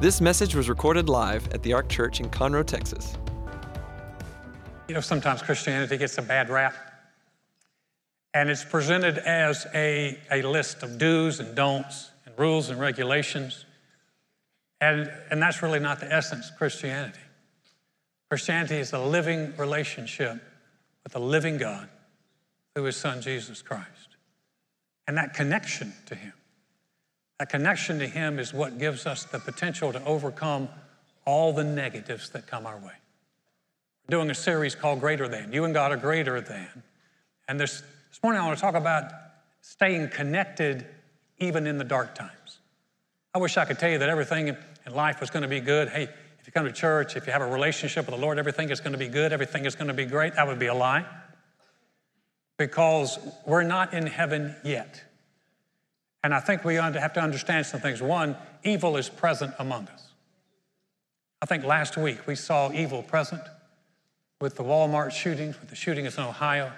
This message was recorded live at the Ark Church in Conroe, Texas. You know, sometimes Christianity gets a bad rap. And it's presented as a, a list of do's and don'ts and rules and regulations. And, and that's really not the essence of Christianity. Christianity is a living relationship with a living God through his son Jesus Christ. And that connection to him, that connection to him is what gives us the potential to overcome all the negatives that come our way. We're doing a series called Greater Than. You and God are greater than. And this, this morning I want to talk about staying connected even in the dark times. I wish I could tell you that everything in life was going to be good. Hey, if you come to church, if you have a relationship with the Lord, everything is going to be good, everything is going to be great. That would be a lie. Because we're not in heaven yet. And I think we have to understand some things. One, evil is present among us. I think last week we saw evil present with the Walmart shootings, with the shootings in Ohio.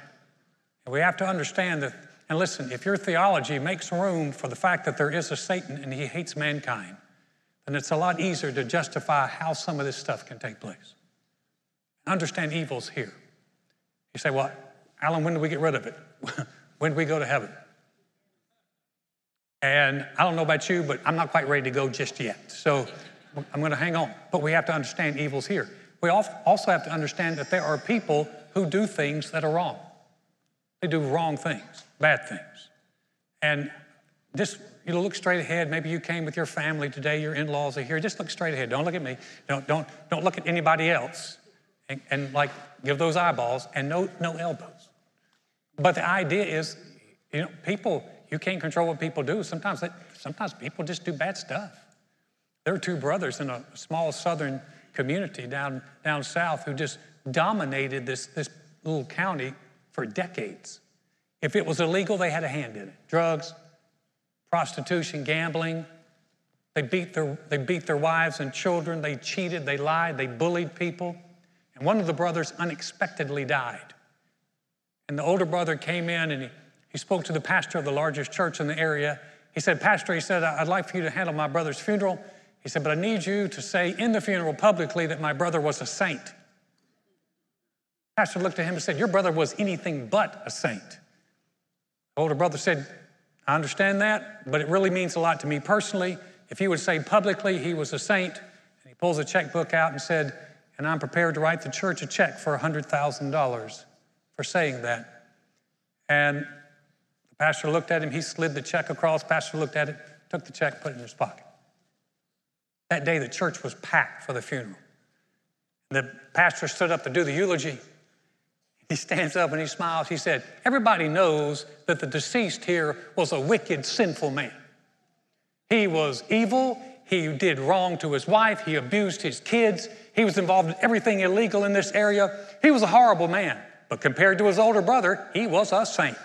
And we have to understand that, and listen, if your theology makes room for the fact that there is a Satan and he hates mankind, then it's a lot easier to justify how some of this stuff can take place. Understand evil's here. You say, well, Alan, when do we get rid of it? when do we go to heaven? And I don't know about you, but I'm not quite ready to go just yet. So I'm going to hang on. But we have to understand evil's here we also have to understand that there are people who do things that are wrong. They do wrong things, bad things. And just you know, look straight ahead. Maybe you came with your family today, your in-laws are here. Just look straight ahead. Don't look at me. Don't, don't, don't look at anybody else. And, and like give those eyeballs and no, no elbows. But the idea is, you know, people, you can't control what people do. Sometimes, they, sometimes people just do bad stuff. There are two brothers in a small southern community down, down south who just dominated this, this little county for decades. If it was illegal, they had a hand in it. Drugs, prostitution, gambling. They beat their, they beat their wives and children. They cheated, they lied, they bullied people. And one of the brothers unexpectedly died. And the older brother came in and he, he spoke to the pastor of the largest church in the area. He said, Pastor, he said, I'd like for you to handle my brother's funeral. He said, But I need you to say in the funeral publicly that my brother was a saint. Pastor looked at him and said, Your brother was anything but a saint. The older brother said, I understand that, but it really means a lot to me personally. If he would say publicly he was a saint, and he pulls a checkbook out and said, And I'm prepared to write the church a check for $100,000 for saying that. And the pastor looked at him, he slid the check across, pastor looked at it, took the check, put it in his pocket. That day, the church was packed for the funeral. The pastor stood up to do the eulogy. He stands up and he smiles. He said, Everybody knows that the deceased here was a wicked, sinful man. He was evil. He did wrong to his wife. He abused his kids. He was involved in everything illegal in this area. He was a horrible man. But compared to his older brother, he was a saint.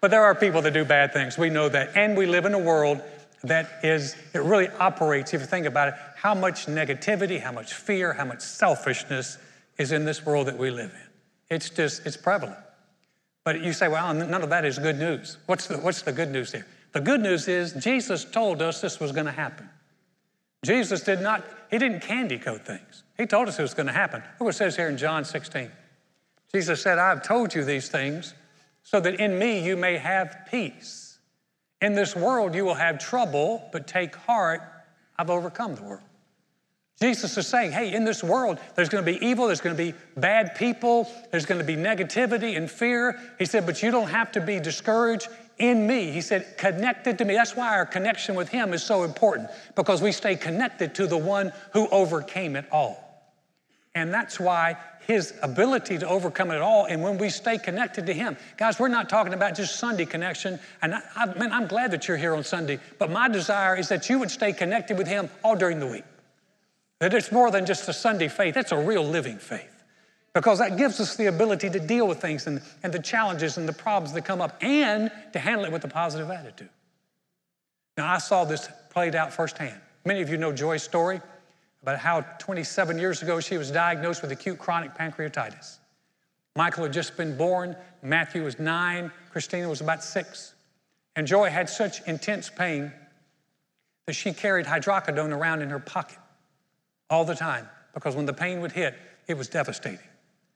But there are people that do bad things. We know that. And we live in a world that is, it really operates, if you think about it, how much negativity, how much fear, how much selfishness is in this world that we live in. It's just, it's prevalent. But you say, well, none of that is good news. What's the, what's the good news here? The good news is Jesus told us this was going to happen. Jesus did not, he didn't candy coat things. He told us it was going to happen. Look what it says here in John 16. Jesus said, I've told you these things so that in me you may have peace. In this world you will have trouble, but take heart, I've overcome the world. Jesus is saying, hey, in this world, there's going to be evil, there's going to be bad people, there's going to be negativity and fear. He said, but you don't have to be discouraged in me. He said, connected to me. That's why our connection with Him is so important, because we stay connected to the one who overcame it all. And that's why his ability to overcome it all. And when we stay connected to him, guys, we're not talking about just Sunday connection. And I, I, man, I'm glad that you're here on Sunday, but my desire is that you would stay connected with him all during the week. That it's more than just a Sunday faith, it's a real living faith. Because that gives us the ability to deal with things and, and the challenges and the problems that come up and to handle it with a positive attitude. Now, I saw this played out firsthand. Many of you know Joy's story about how 27 years ago she was diagnosed with acute chronic pancreatitis. Michael had just been born, Matthew was nine, Christina was about six. And Joy had such intense pain that she carried hydrocodone around in her pocket all the time because when the pain would hit, it was devastating.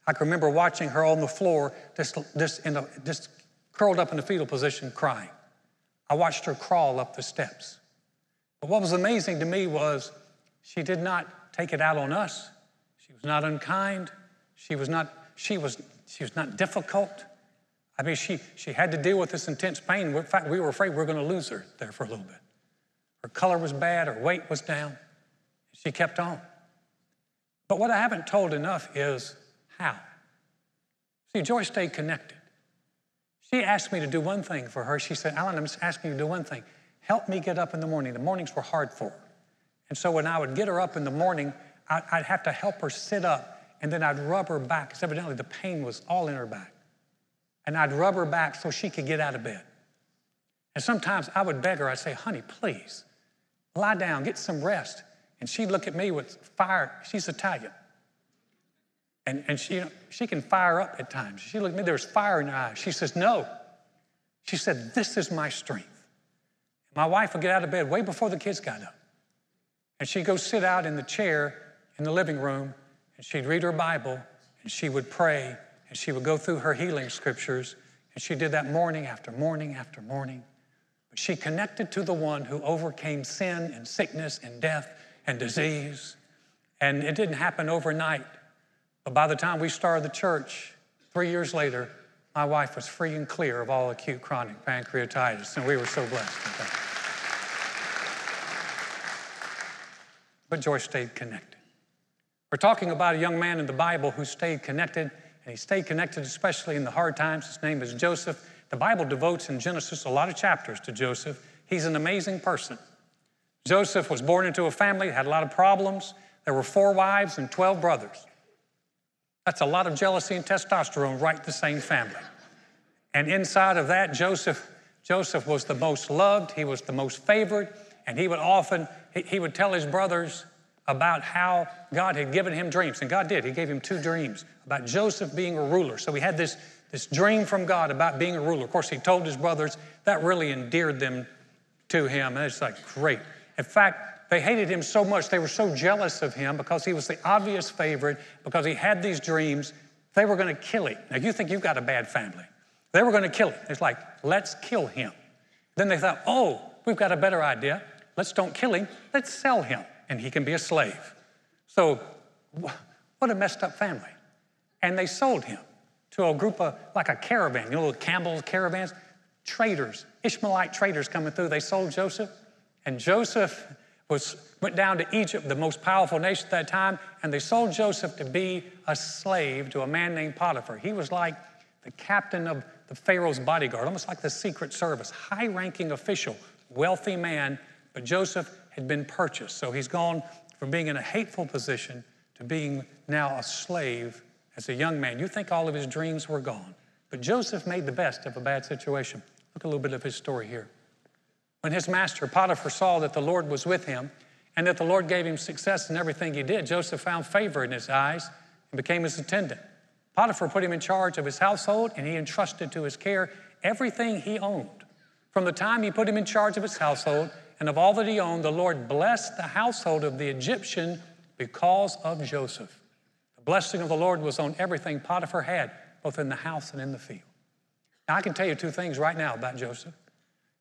I can remember watching her on the floor, just, just, a, just curled up in the fetal position, crying. I watched her crawl up the steps. But what was amazing to me was she did not take it out on us. She was not unkind. She was not, she was, she was not difficult. I mean, she, she had to deal with this intense pain. In fact, we were afraid we were going to lose her there for a little bit. Her color was bad, her weight was down. She kept on. But what I haven't told enough is how. See, Joy stayed connected. She asked me to do one thing for her. She said, Alan, I'm just asking you to do one thing. Help me get up in the morning. The mornings were hard for her. And so when I would get her up in the morning, I'd have to help her sit up, and then I'd rub her back, because evidently the pain was all in her back. And I'd rub her back so she could get out of bed. And sometimes I would beg her, I'd say, honey, please, lie down, get some rest. And she'd look at me with fire. She's Italian. And, and she, you know, she can fire up at times. She looked at me, there was fire in her eyes. She says, No. She said, This is my strength. My wife would get out of bed way before the kids got up. And she'd go sit out in the chair in the living room and she'd read her Bible and she would pray and she would go through her healing scriptures. And she did that morning after morning after morning. But she connected to the one who overcame sin and sickness and death and disease. And it didn't happen overnight. But by the time we started the church, three years later, my wife was free and clear of all acute chronic pancreatitis, and we were so blessed. But Joy stayed connected. We're talking about a young man in the Bible who stayed connected, and he stayed connected especially in the hard times. His name is Joseph. The Bible devotes in Genesis a lot of chapters to Joseph. He's an amazing person. Joseph was born into a family, had a lot of problems. There were four wives and 12 brothers. That's a lot of jealousy and testosterone right in the same family. And inside of that, Joseph, Joseph was the most loved, he was the most favored, and he would often, he, would tell his brothers about how God had given him dreams. And God did. He gave him two dreams about Joseph being a ruler. So he had this, this dream from God about being a ruler. Of course, he told his brothers that really endeared them to him. And it's like, great. In fact, they hated him so much, they were so jealous of him because he was the obvious favorite, because he had these dreams, they were going to kill him. Now, you think you've got a bad family. They were going to kill him. It's like, let's kill him. Then they thought, oh, we've got a better idea. Let's don't kill him, let's sell him, and he can be a slave. So, what a messed up family. And they sold him to a group of, like a caravan, you know, Campbell's caravans, traders, Ishmaelite traders coming through. They sold Joseph, and Joseph was, went down to Egypt, the most powerful nation at that time, and they sold Joseph to be a slave to a man named Potiphar. He was like the captain of the Pharaoh's bodyguard, almost like the Secret Service, high ranking official, wealthy man, but Joseph had been purchased. So he's gone from being in a hateful position to being now a slave as a young man. You think all of his dreams were gone. But Joseph made the best of a bad situation. Look a little bit of his story here. When his master Potiphar saw that the Lord was with him and that the Lord gave him success in everything he did, Joseph found favor in his eyes and became his attendant. Potiphar put him in charge of his household and he entrusted to his care everything he owned. From the time he put him in charge of his household and of all that he owned, the Lord blessed the household of the Egyptian because of Joseph. The blessing of the Lord was on everything Potiphar had, both in the house and in the field. Now, I can tell you two things right now about Joseph.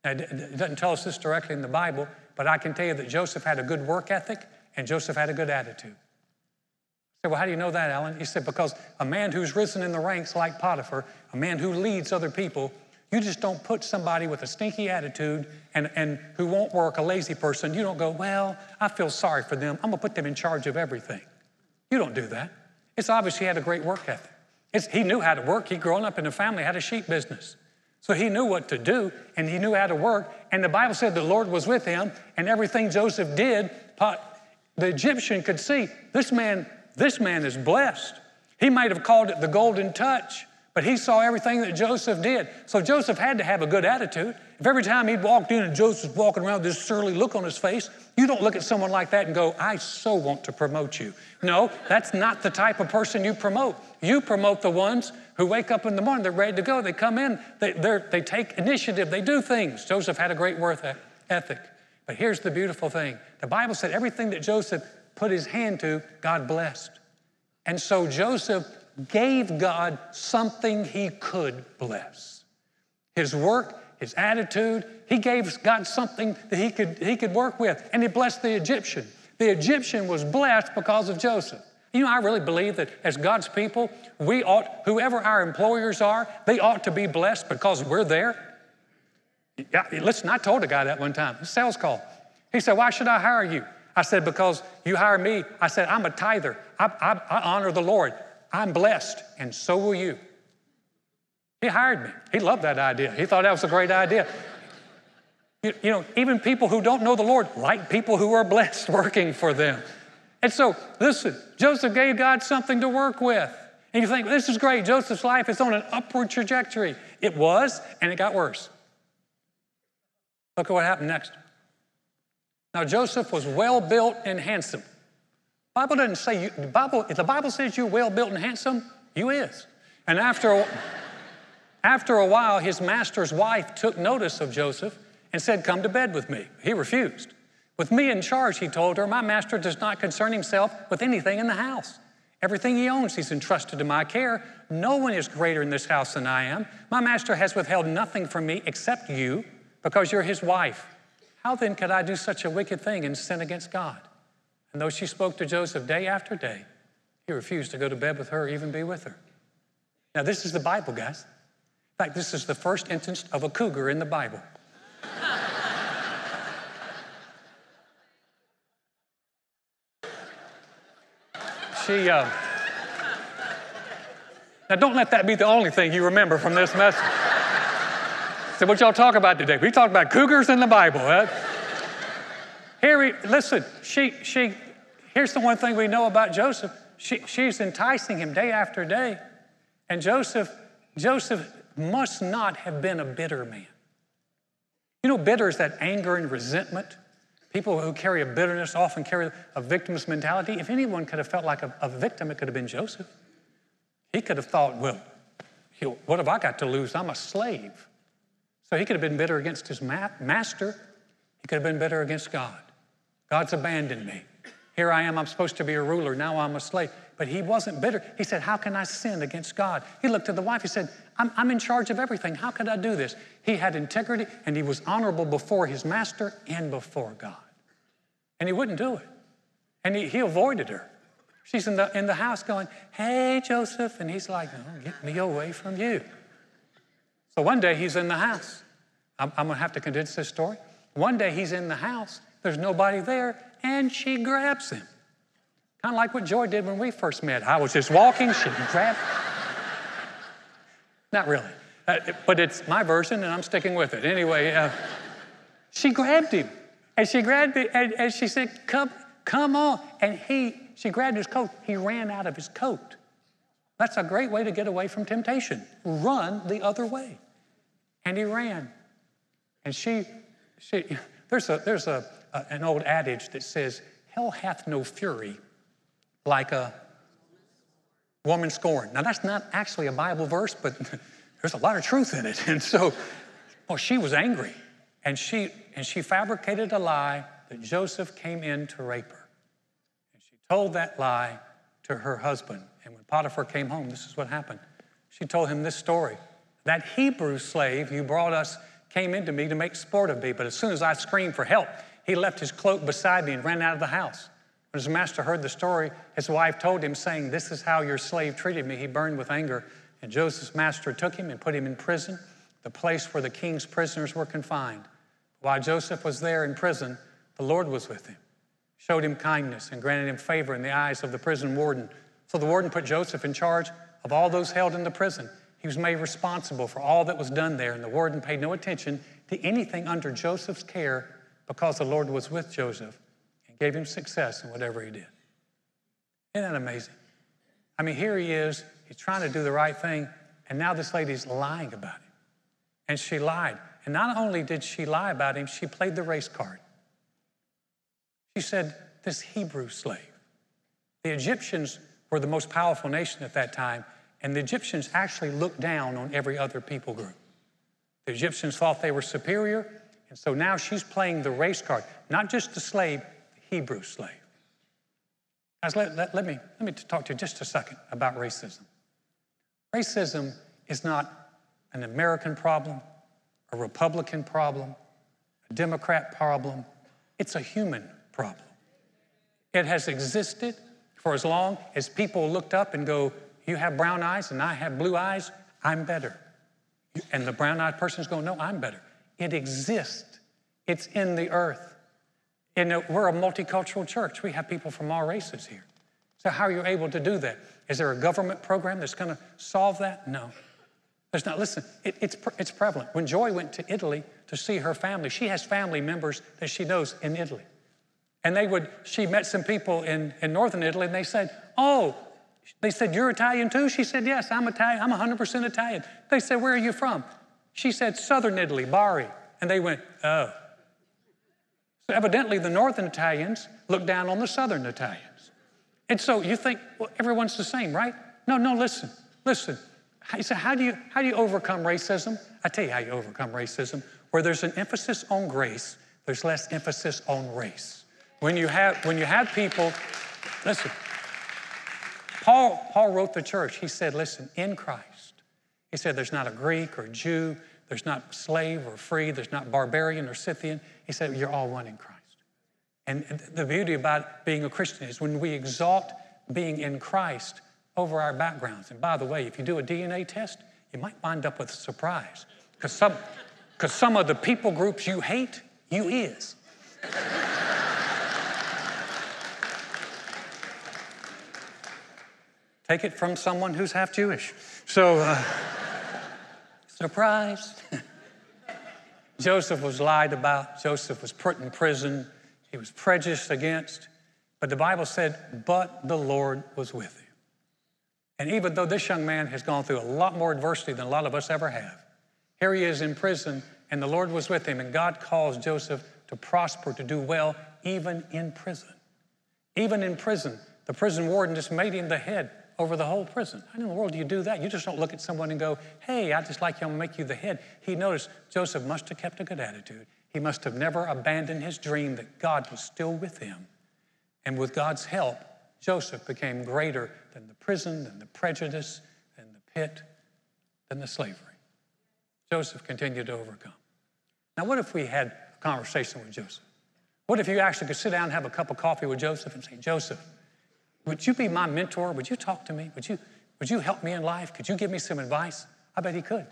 Now, it doesn't tell us this directly in the Bible, but I can tell you that Joseph had a good work ethic and Joseph had a good attitude. I said, Well, how do you know that, Alan? He said, Because a man who's risen in the ranks like Potiphar, a man who leads other people, you just don't put somebody with a stinky attitude and, and who won't work, a lazy person, you don't go, Well, I feel sorry for them. I'm going to put them in charge of everything. You don't do that. It's obvious he had a great work ethic. It's, he knew how to work. He'd grown up in a family, had a sheep business. So he knew what to do and he knew how to work. And the Bible said the Lord was with him, and everything Joseph did, the Egyptian could see this man, this man is blessed. He might have called it the golden touch, But he saw everything that Joseph did. So Joseph had to have a good attitude. If every time he walked in and Joseph's walking around with this surly look on his face, you don't look at someone like that and go, I so want to promote you. No, that's not the type of person you promote. You promote the ones who wake up in the morning, they're ready to go. They come in, they, they take initiative, they do things. Joseph had a great work ethic. But here's the beautiful thing the Bible said everything that Joseph put his hand to, God blessed. And so Joseph gave God something he could bless. His work, his attitude, he gave God something that he could, he could work with, and he blessed the Egyptian. The Egyptian was blessed because of Joseph. You know, I really believe that as God's people, we ought, whoever our employers are, they ought to be blessed because we're there. Yeah, listen, I told a guy that one time, a sales call. He said, Why should I hire you? I said, Because you hire me. I said, I'm a tither. I, I, I honor the Lord. I'm blessed, and so will you. He hired me. He loved that idea. He thought that was a great idea. You, you know, even people who don't know the Lord like people who are blessed working for them. And so, listen, Joseph gave God something to work with. And you think, this is great. Joseph's life is on an upward trajectory. It was, and it got worse. Look at what happened next. Now, Joseph was well built and handsome. Bible doesn't say you, the Bible, if the Bible says you're well built and handsome, you is. And after a, after a while, his master's wife took notice of Joseph and said, Come to bed with me. He refused. With me in charge, he told her, my master does not concern himself with anything in the house. Everything he owns, he's entrusted to my care. No one is greater in this house than I am. My master has withheld nothing from me except you, because you're his wife. How then could I do such a wicked thing and sin against God? And though she spoke to Joseph day after day, he refused to go to bed with her or even be with her. Now, this is the Bible, guys. In fact, this is the first instance of a cougar in the Bible. she, uh, now don't let that be the only thing you remember from this message. So, what y'all talk about today? We talk about cougars in the Bible. Right? Here, we, listen, she, she, here's the one thing we know about Joseph. She, she's enticing him day after day. And Joseph, Joseph must not have been a bitter man. You know, bitter is that anger and resentment. People who carry a bitterness often carry a victim's mentality. If anyone could have felt like a, a victim, it could have been Joseph. He could have thought, well, what have I got to lose? I'm a slave. So he could have been bitter against his master. He could have been bitter against God. God's abandoned me. Here I am, I'm supposed to be a ruler. Now I'm a slave. But he wasn't bitter. He said, How can I sin against God? He looked at the wife. He said, I'm, I'm in charge of everything. How could I do this? He had integrity and he was honorable before his master and before God. And he wouldn't do it. And he, he avoided her. She's in the, in the house going, Hey, Joseph. And he's like, get me away from you. So one day he's in the house. I'm, I'm going to have to condense this story. One day he's in the house, there's nobody there, and she grabs him. Kind of like what Joy did when we first met. I was just walking, she grabbed. Not really, uh, but it's my version, and I'm sticking with it. Anyway, uh, she grabbed him, and she grabbed me, and, and she said, "Come, come on!" And he, she grabbed his coat. He ran out of his coat. That's a great way to get away from temptation. Run the other way. And he ran. And she, she there's, a, there's a, an old adage that says, Hell hath no fury like a woman scorned. Now, that's not actually a Bible verse, but there's a lot of truth in it. And so, well, she was angry. And she, and she fabricated a lie that Joseph came in to rape her. And she told that lie to her husband. And when Potiphar came home, this is what happened. She told him this story. That Hebrew slave you brought us came into me to make sport of me, but as soon as I screamed for help, he left his cloak beside me and ran out of the house. When his master heard the story, his wife told him, saying, This is how your slave treated me. He burned with anger. And Joseph's master took him and put him in prison, the place where the king's prisoners were confined. While Joseph was there in prison, the Lord was with him, showed him kindness, and granted him favor in the eyes of the prison warden. So the warden put Joseph in charge of all those held in the prison. He was made responsible for all that was done there, and the warden paid no attention to anything under Joseph's care because the Lord was with Joseph and gave him success in whatever he did. Isn't that amazing? I mean, here he is, he's trying to do the right thing, And now this lady's lying about him. And she lied. And not only did she lie about him, she played the race card. She said, This Hebrew slave. The Egyptians were the most powerful nation at that time, and the Egyptians actually looked down on every other people group. The Egyptians thought they were superior, and so now she's playing the race card, not just the slave, the Hebrew slave. Guys, let, let, let, me, let me talk to you just a second about racism. Racism is not an American problem, a Republican problem, a Democrat problem. It's a human problem. It has existed for as long as people looked up and go, You have brown eyes and I have blue eyes, I'm better. And the brown eyed person's going, No, I'm better. It exists, it's in the earth. And uh, we're a multicultural church. We have people from all races here. So, how are you able to do that? Is there a government program that's going to solve that? No. There's not, listen, it, it's, it's prevalent. When Joy went to Italy to see her family, she has family members that she knows in Italy. And they would, she met some people in, in northern Italy and they said, Oh, they said, You're Italian too? She said, Yes, I'm Italian. I'm 100% Italian. They said, Where are you from? She said, Southern Italy, Bari. And they went, Oh. So evidently, the northern Italians look down on the southern Italians. And so you think, well, everyone's the same, right? No, no, listen, listen. He said, how do, you, how do you overcome racism? I tell you how you overcome racism. Where there's an emphasis on grace, there's less emphasis on race. When you have, when you have people, listen, Paul, Paul wrote the church. He said, listen, in Christ, he said, there's not a Greek or Jew, there's not slave or free, there's not barbarian or Scythian. He said, you're all one in Christ. And the beauty about being a Christian is when we exalt being in Christ, over our backgrounds. And by the way, if you do a DNA test, you might wind up with a surprise. Because some, cause some of the people groups you hate, you is. Take it from someone who's half Jewish. So, uh, surprise. Joseph was lied about. Joseph was put in prison. He was prejudiced against. But the Bible said, but the Lord was with him. And even though this young man has gone through a lot more adversity than a lot of us ever have, here he is in prison, and the Lord was with him, and God calls Joseph to prosper, to do well, even in prison. Even in prison, the prison warden just made him the head over the whole prison. How in the world do you do that? You just don't look at someone and go, hey, I just like you, I'm gonna make you the head. He noticed Joseph must have kept a good attitude. He must have never abandoned his dream that God was still with him. And with God's help, Joseph became greater than the prison, than the prejudice, than the pit, than the slavery. Joseph continued to overcome. Now, what if we had a conversation with Joseph? What if you actually could sit down and have a cup of coffee with Joseph and say, Joseph, would you be my mentor? Would you talk to me? Would you, would you help me in life? Could you give me some advice? I bet he could.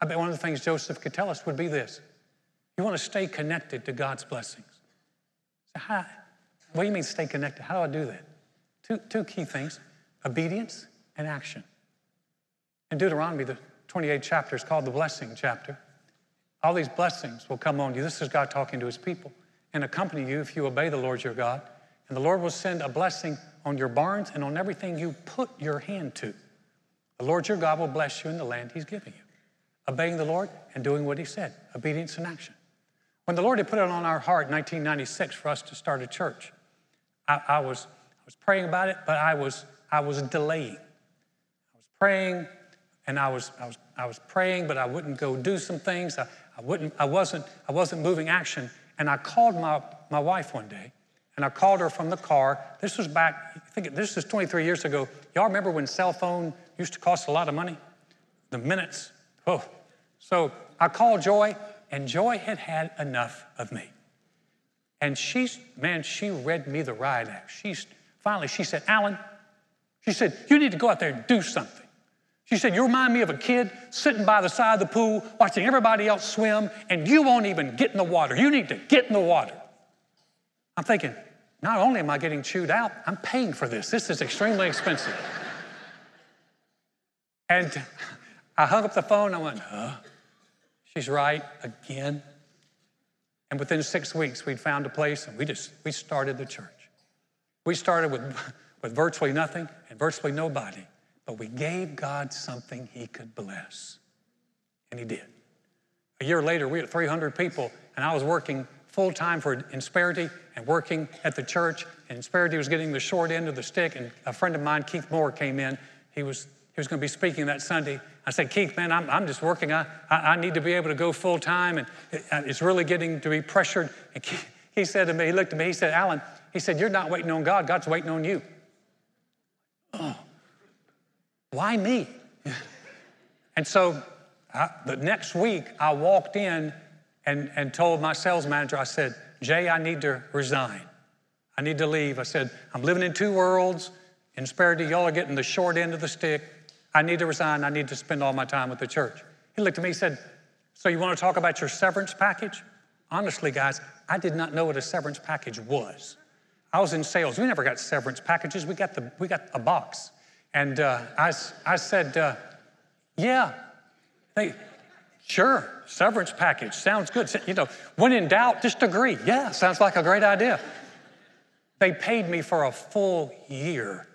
I bet one of the things Joseph could tell us would be this You want to stay connected to God's blessings. So, how, what do you mean stay connected? How do I do that? Two, two key things obedience and action. In Deuteronomy, the 28th chapter is called the blessing chapter. All these blessings will come on you. This is God talking to his people and accompany you if you obey the Lord your God. And the Lord will send a blessing on your barns and on everything you put your hand to. The Lord your God will bless you in the land he's giving you. Obeying the Lord and doing what he said, obedience and action. When the Lord had put it on our heart in 1996 for us to start a church, I, I was, I was praying about it, but I was I was delaying. I was praying and I was, I was, I was praying, but I wouldn't go do some things. I, I, wouldn't, I, wasn't, I wasn't moving action. And I called my, my wife one day and I called her from the car. This was back, I think this is 23 years ago. Y'all remember when cell phone used to cost a lot of money? The minutes. Oh. So I called Joy, and Joy had had enough of me. And she's, man, she read me the riot act. She's, finally, she said, Alan, she said, You need to go out there and do something. She said, You remind me of a kid sitting by the side of the pool watching everybody else swim, and you won't even get in the water. You need to get in the water. I'm thinking, not only am I getting chewed out, I'm paying for this. This is extremely expensive. and I hung up the phone. I went, Huh? She's right again. And within six weeks, we'd found a place and we just we started the church. We started with with virtually nothing and virtually nobody. but we gave God something He could bless. And He did. A year later, we had 300 people, and I was working full time for Insperity and working at the church. And Insperity was getting the short end of the stick. And a friend of mine, Keith Moore, came in. He was, he was going to be speaking that Sunday. I said, Keith, man, I'm, I'm just working. I, I, I need to be able to go full time, and it, uh, it's really getting to be pressured. And he said to me, he looked at me, he said, Alan, he said, You're not waiting on God, God's waiting on you. Oh, why me? and so I, the next week, I walked in and, and told my sales manager, I said, Jay, I need to resign. I need to leave. I said, I'm living in two worlds. In Insperity, y'all are getting the short end of the stick. I need to resign. I need to spend all my time with the church. He looked at me and said, So you want to talk about your severance package? Honestly, guys, I did not know what a severance package was. I was in sales. We never got severance packages. We got, the, we got a box. And uh, I, I said, uh, Yeah. They, sure, severance package. Sounds good. You know, when in doubt, just agree. Yeah, sounds like a great idea. They paid me for a full year.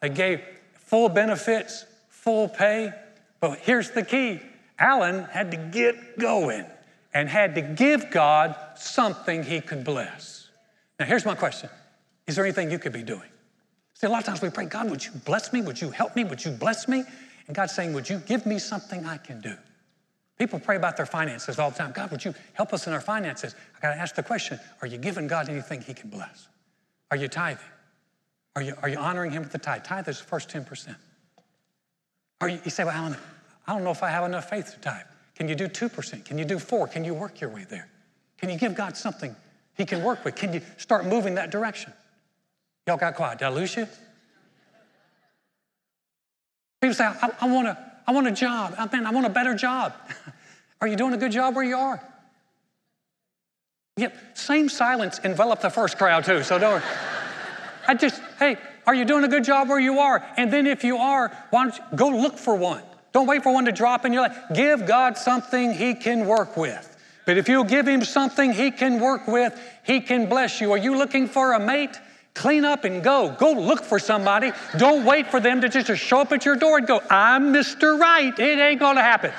They gave full benefits, full pay. But here's the key Alan had to get going and had to give God something he could bless. Now, here's my question Is there anything you could be doing? See, a lot of times we pray, God, would you bless me? Would you help me? Would you bless me? And God's saying, Would you give me something I can do? People pray about their finances all the time. God, would you help us in our finances? I got to ask the question Are you giving God anything He can bless? Are you tithing? Are you, are you honoring Him with the tithe? Tithe is the first 10%. Are you, you say, Well, Alan, I don't know if I have enough faith to tithe. Can you do 2%? Can you do 4? Can you work your way there? Can you give God something He can work with? Can you start moving that direction? Y'all got quiet. Did I lose you? People say, I, I, want, a, I want a job. I, mean, I want a better job. are you doing a good job where you are? Yep, same silence enveloped the first crowd too, so don't I just, hey, are you doing a good job where you are? And then if you are, why don't you go look for one? Don't wait for one to drop in your life. Give God something He can work with. But if you give Him something He can work with, He can bless you. Are you looking for a mate? Clean up and go. Go look for somebody. Don't wait for them to just show up at your door and go, I'm Mr. Right. It ain't going to happen.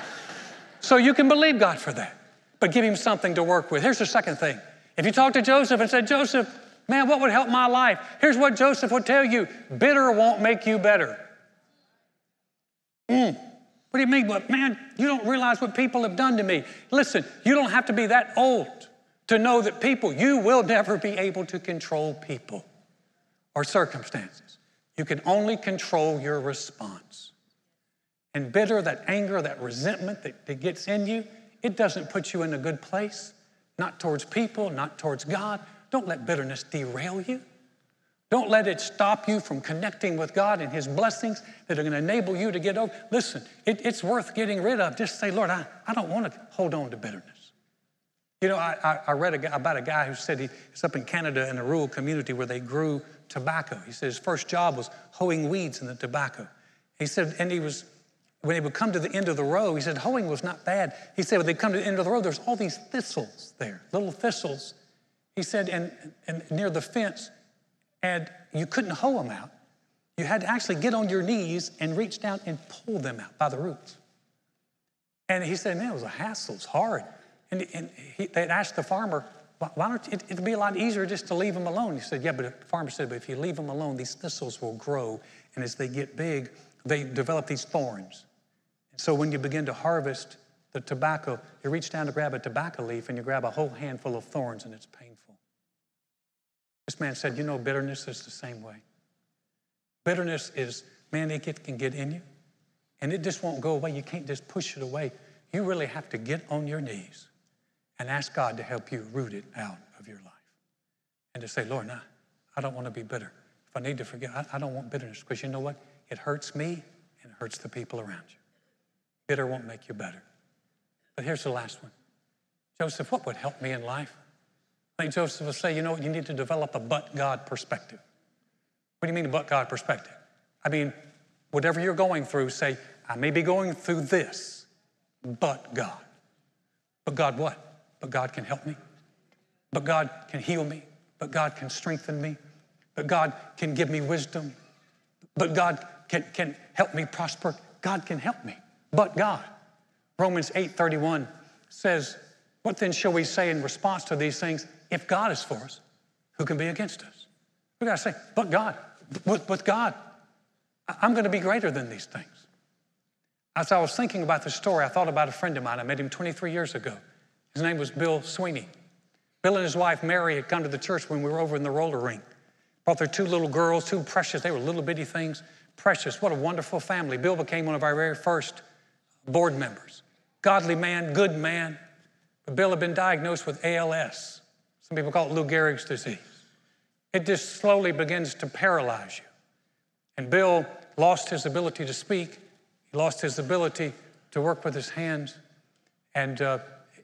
So you can believe God for that, but give Him something to work with. Here's the second thing. If you talk to Joseph and said, Joseph, man, what would help my life? Here's what Joseph would tell you bitter won't make you better. Mm. What do you mean? But man, you don't realize what people have done to me. Listen, you don't have to be that old to know that people, you will never be able to control people or circumstances. You can only control your response. And bitter, that anger, that resentment that, that gets in you, it doesn't put you in a good place, not towards people, not towards God. Don't let bitterness derail you. Don't let it stop you from connecting with God and His blessings that are going to enable you to get over. Listen, it, it's worth getting rid of. Just say, Lord, I, I don't want to hold on to bitterness. You know, I, I read a, about a guy who said he was up in Canada in a rural community where they grew tobacco. He said his first job was hoeing weeds in the tobacco. He said, and he was, when he would come to the end of the row, he said, hoeing was not bad. He said, when they come to the end of the row, there's all these thistles there, little thistles. He said, and, and near the fence, and you couldn't hoe them out. You had to actually get on your knees and reach down and pull them out by the roots. And he said, man, it was a hassle, it's hard. And, and he, they'd asked the farmer, why don't you, it, it'd be a lot easier just to leave them alone. He said, yeah, but the farmer said, but if you leave them alone, these thistles will grow. And as they get big, they develop these thorns. And so when you begin to harvest the tobacco, you reach down to grab a tobacco leaf and you grab a whole handful of thorns and it's painful. This man said, You know, bitterness is the same way. Bitterness is, man, it can get in you and it just won't go away. You can't just push it away. You really have to get on your knees and ask God to help you root it out of your life. And to say, Lord, nah, I don't want to be bitter. If I need to forget, I, I don't want bitterness because you know what? It hurts me and it hurts the people around you. Bitter won't make you better. But here's the last one Joseph, what would help me in life? I think Joseph will say, you know, what? you need to develop a but God perspective. What do you mean a but God perspective? I mean, whatever you're going through, say, I may be going through this, but God. But God what? But God can help me. But God can heal me. But God can strengthen me. But God can give me wisdom. But God can, can help me prosper. God can help me, but God. Romans 8:31 says, What then shall we say in response to these things? If God is for us, who can be against us? We gotta say, but God, with, with God, I'm gonna be greater than these things. As I was thinking about this story, I thought about a friend of mine. I met him 23 years ago. His name was Bill Sweeney. Bill and his wife Mary had come to the church when we were over in the roller rink. Brought their two little girls, two precious, they were little bitty things. Precious, what a wonderful family. Bill became one of our very first board members. Godly man, good man. But Bill had been diagnosed with ALS. Some people call it Lou Gehrig's disease. It just slowly begins to paralyze you. And Bill lost his ability to speak, he lost his ability to work with his hands, and, uh,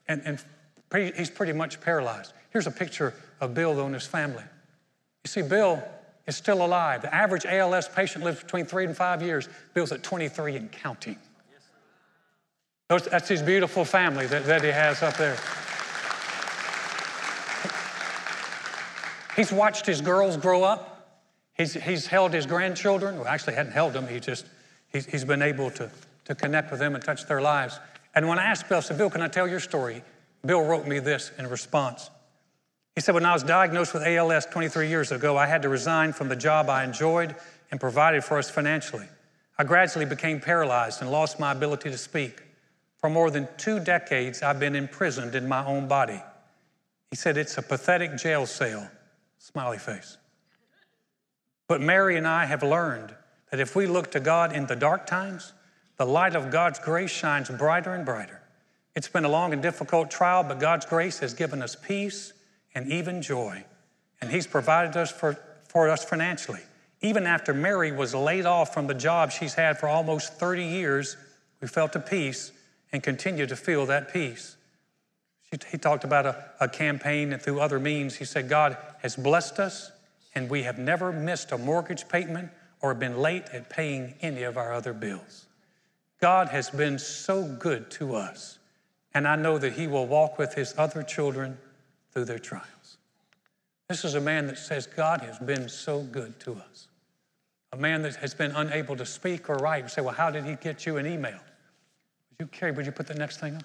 and, and he's pretty much paralyzed. Here's a picture of Bill, though, and his family. You see, Bill is still alive. The average ALS patient lives between three and five years. Bill's at 23 and counting. Those, that's his beautiful family that, that he has up there. He's watched his girls grow up. He's, he's held his grandchildren. Well, actually, hadn't held them. He just, he's, he's been able to, to connect with them and touch their lives. And when I asked Bill, I said, Bill, can I tell your story? Bill wrote me this in response. He said, When I was diagnosed with ALS 23 years ago, I had to resign from the job I enjoyed and provided for us financially. I gradually became paralyzed and lost my ability to speak. For more than two decades, I've been imprisoned in my own body. He said, It's a pathetic jail cell. Smiley face. But Mary and I have learned that if we look to God in the dark times, the light of God's grace shines brighter and brighter. It's been a long and difficult trial, but God's grace has given us peace and even joy. And He's provided us for, for us financially. Even after Mary was laid off from the job she's had for almost 30 years, we felt a peace and continue to feel that peace. He talked about a, a, campaign and through other means. He said, God has blessed us, and we have never missed a mortgage payment or been late at paying any of our other bills. God has been so good to us, and I know that He will walk with His other children through their trials. This is a man that says, God has been so good to us. A man that has been unable to speak or write. You say, well, how did he get you an email? Would you, Carrie, would you put the next thing up?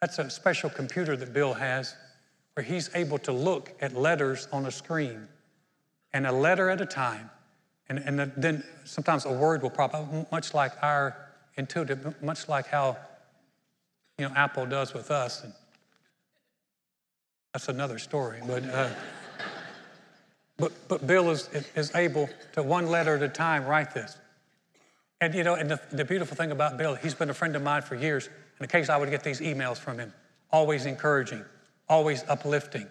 That's a special computer that Bill has where he's able to look at letters on a screen and a letter at a time. And, and then sometimes a word will pop up, much like our intuitive, much like how you know Apple does with us. And that's another story. But, uh, but, but Bill is, is able to one letter at a time write this. And you know, and the, the beautiful thing about Bill, he's been a friend of mine for years. And occasionally I would get these emails from him, always encouraging, always uplifting.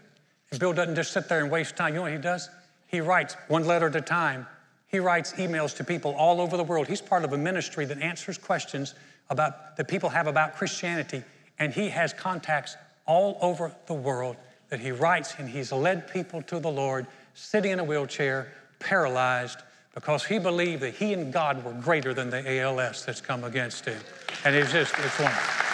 And Bill doesn't just sit there and waste time. You know what he does? He writes one letter at a time. He writes emails to people all over the world. He's part of a ministry that answers questions about that people have about Christianity, and he has contacts all over the world that he writes, and he's led people to the Lord, sitting in a wheelchair, paralyzed, because he believed that he and God were greater than the ALS that's come against him. And it's just, it's wonderful.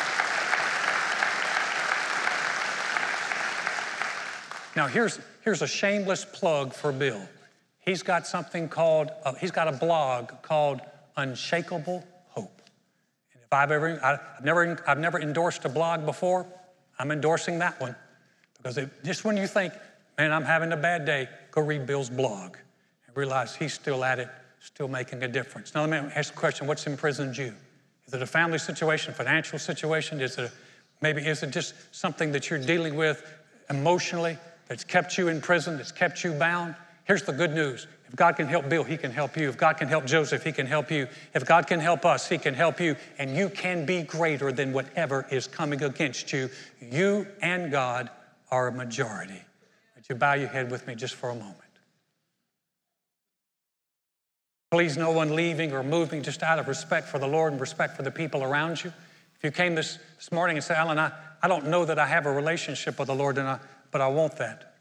Now, here's, here's a shameless plug for Bill. He's got something called, uh, he's got a blog called Unshakable Hope. And if I've ever, I, have never, I've never endorsed a blog before, I'm endorsing that one. Because it, just when you think, man, I'm having a bad day, go read Bill's blog and realize he's still at it, still making a difference. Now, let me ask the question what's imprisoned you? Is it a family situation, financial situation? Is it maybe is it just something that you're dealing with emotionally that's kept you in prison, that's kept you bound? Here's the good news. If God can help Bill, he can help you. If God can help Joseph, he can help you. If God can help us, he can help you. And you can be greater than whatever is coming against you. You and God are a majority. Would you bow your head with me just for a moment? Please, no one leaving or moving just out of respect for the Lord and respect for the people around you. If you came this, this morning and said, Alan, I, I don't know that I have a relationship with the Lord, and I, but I want that.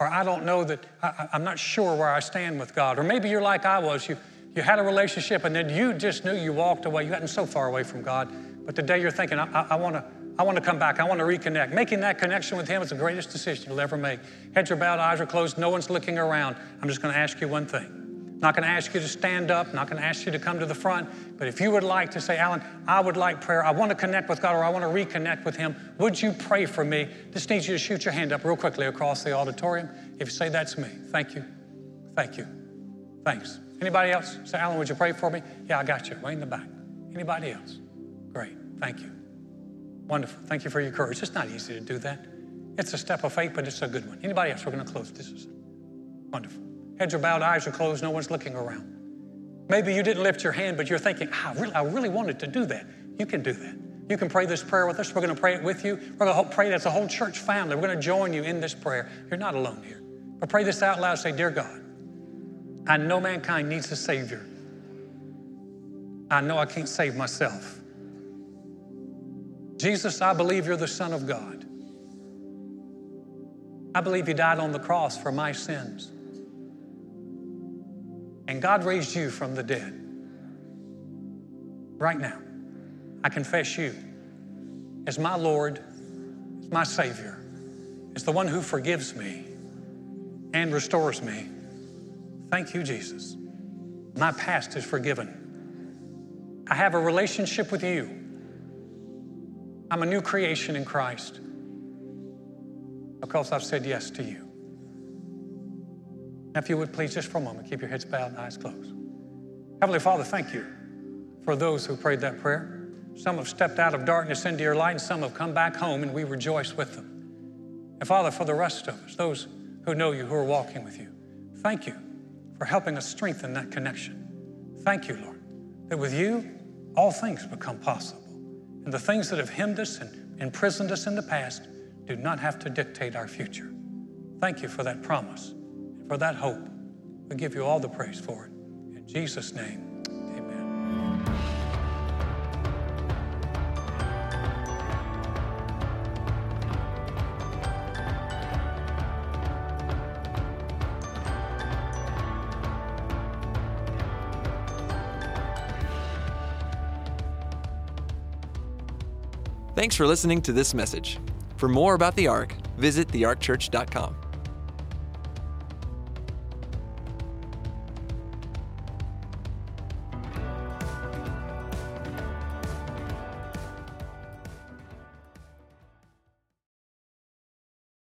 Or I don't know that, I, I'm not sure where I stand with God. Or maybe you're like I was. You, you had a relationship and then you just knew you walked away. You gotten so far away from God. But today you're thinking, I, I, I want to I want to come back. I want to reconnect. Making that connection with Him is the greatest decision you'll ever make. Heads are bowed, eyes are closed, no one's looking around. I'm just going to ask you one thing. Not going to ask you to stand up, not going to ask you to come to the front, but if you would like to say, Alan, I would like prayer, I want to connect with God or I want to reconnect with Him, would you pray for me? Just need you to shoot your hand up real quickly across the auditorium. If you say, That's me, thank you, thank you, thanks. Anybody else? Say, Alan, would you pray for me? Yeah, I got you, way in the back. Anybody else? Great, thank you. Wonderful. Thank you for your courage. It's not easy to do that. It's a step of faith, but it's a good one. Anybody else? We're going to close. This is wonderful. Heads are bowed, eyes are closed, no one's looking around. Maybe you didn't lift your hand, but you're thinking, ah, I really, I really wanted to do that. You can do that. You can pray this prayer with us. We're going to pray it with you. We're going to pray as a whole church family. We're going to join you in this prayer. You're not alone here. But pray this out loud. Say, Dear God, I know mankind needs a Savior. I know I can't save myself. Jesus, I believe you're the Son of God. I believe you died on the cross for my sins. And God raised you from the dead. Right now, I confess you as my Lord, as my Savior, as the one who forgives me and restores me. Thank you, Jesus. My past is forgiven. I have a relationship with you. I'm a new creation in Christ because I've said yes to you. If you would please, just for a moment, keep your heads bowed and eyes closed. Heavenly Father, thank you for those who prayed that prayer. Some have stepped out of darkness into your light, and some have come back home, and we rejoice with them. And Father, for the rest of us, those who know you, who are walking with you, thank you for helping us strengthen that connection. Thank you, Lord, that with you, all things become possible. And the things that have hemmed us and imprisoned us in the past do not have to dictate our future. Thank you for that promise for that hope. We give you all the praise for it. In Jesus' name, amen. Thanks for listening to this message. For more about the Ark, visit thearkchurch.com.